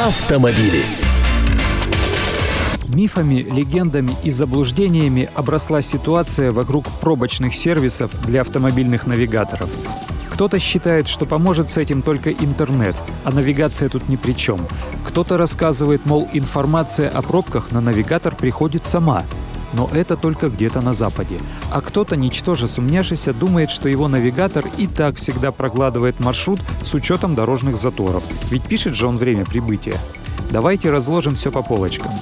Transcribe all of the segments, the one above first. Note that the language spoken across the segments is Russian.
Автомобили. Мифами, легендами и заблуждениями обросла ситуация вокруг пробочных сервисов для автомобильных навигаторов. Кто-то считает, что поможет с этим только интернет, а навигация тут ни при чем. Кто-то рассказывает, мол, информация о пробках на навигатор приходит сама. Но это только где-то на Западе. А кто-то, ничтоже сумняшися, думает, что его навигатор и так всегда прокладывает маршрут с учетом дорожных заторов. Ведь пишет же он время прибытия. Давайте разложим все по полочкам.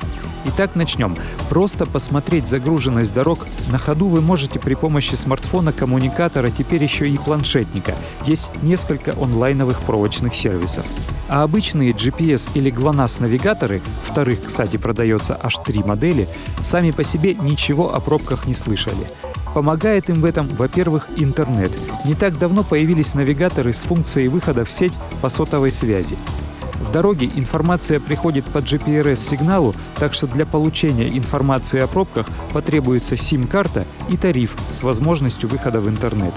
Итак, начнем. Просто посмотреть загруженность дорог на ходу вы можете при помощи смартфона, коммуникатора, теперь еще и планшетника. Есть несколько онлайновых проводочных сервисов. А обычные GPS или GLONASS навигаторы, вторых, кстати, продается аж три модели, сами по себе ничего о пробках не слышали. Помогает им в этом, во-первых, интернет. Не так давно появились навигаторы с функцией выхода в сеть по сотовой связи. В дороге информация приходит по GPRS-сигналу, так что для получения информации о пробках потребуется сим-карта и тариф с возможностью выхода в интернет.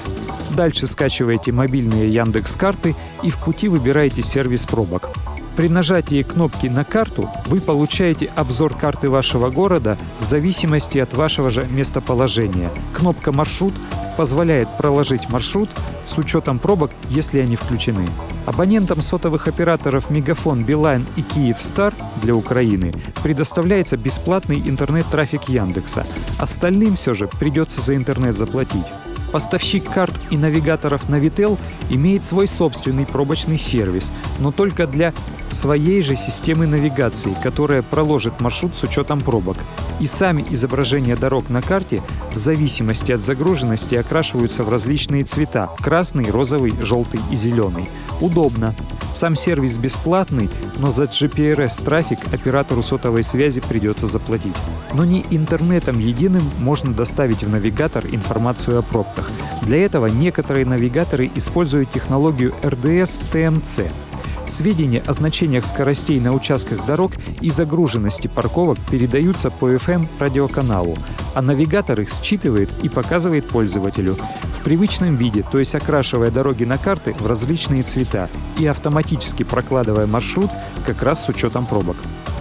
Дальше скачиваете мобильные Яндекс карты и в пути выбираете сервис пробок. При нажатии кнопки на карту вы получаете обзор карты вашего города в зависимости от вашего же местоположения. Кнопка «Маршрут» позволяет проложить маршрут с учетом пробок, если они включены. Абонентам сотовых операторов Мегафон, Билайн и Киевстар для Украины предоставляется бесплатный интернет-трафик Яндекса. Остальным все же придется за интернет заплатить. Поставщик карт и навигаторов Navitel имеет свой собственный пробочный сервис, но только для своей же системы навигации, которая проложит маршрут с учетом пробок. И сами изображения дорог на карте в зависимости от загруженности окрашиваются в различные цвета – красный, розовый, желтый и зеленый. Удобно. Сам сервис бесплатный, но за GPRS-трафик оператору сотовой связи придется заплатить. Но не интернетом единым можно доставить в навигатор информацию о пробках. Для этого некоторые навигаторы используют технологию RDS-TMC – Сведения о значениях скоростей на участках дорог и загруженности парковок передаются по FM радиоканалу, а навигатор их считывает и показывает пользователю в привычном виде, то есть окрашивая дороги на карты в различные цвета и автоматически прокладывая маршрут как раз с учетом пробок.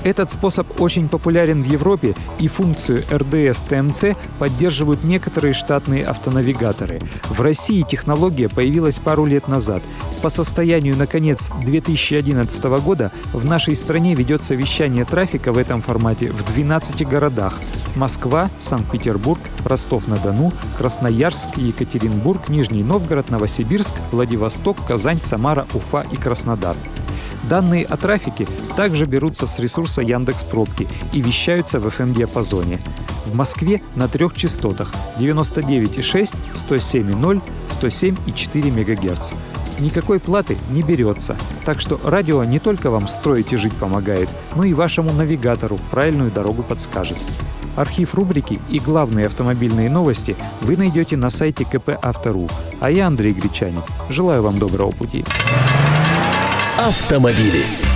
Этот способ очень популярен в Европе, и функцию RDS-TMC поддерживают некоторые штатные автонавигаторы. В России технология появилась пару лет назад. По состоянию на конец 2011 года в нашей стране ведется вещание трафика в этом формате в 12 городах. Москва, Санкт-Петербург, Ростов-на-Дону, Красноярск, Екатеринбург, Нижний Новгород, Новосибирск, Владивосток, Казань, Самара, Уфа и Краснодар. Данные о трафике также берутся с ресурса Яндекс Пробки и вещаются в FM-диапазоне. В Москве на трех частотах 99,6, 107,0, 107,4 МГц. Никакой платы не берется, так что радио не только вам строить и жить помогает, но и вашему навигатору правильную дорогу подскажет. Архив рубрики и главные автомобильные новости вы найдете на сайте КП Автору. А я Андрей Гречаник. Желаю вам доброго пути. Автомобили.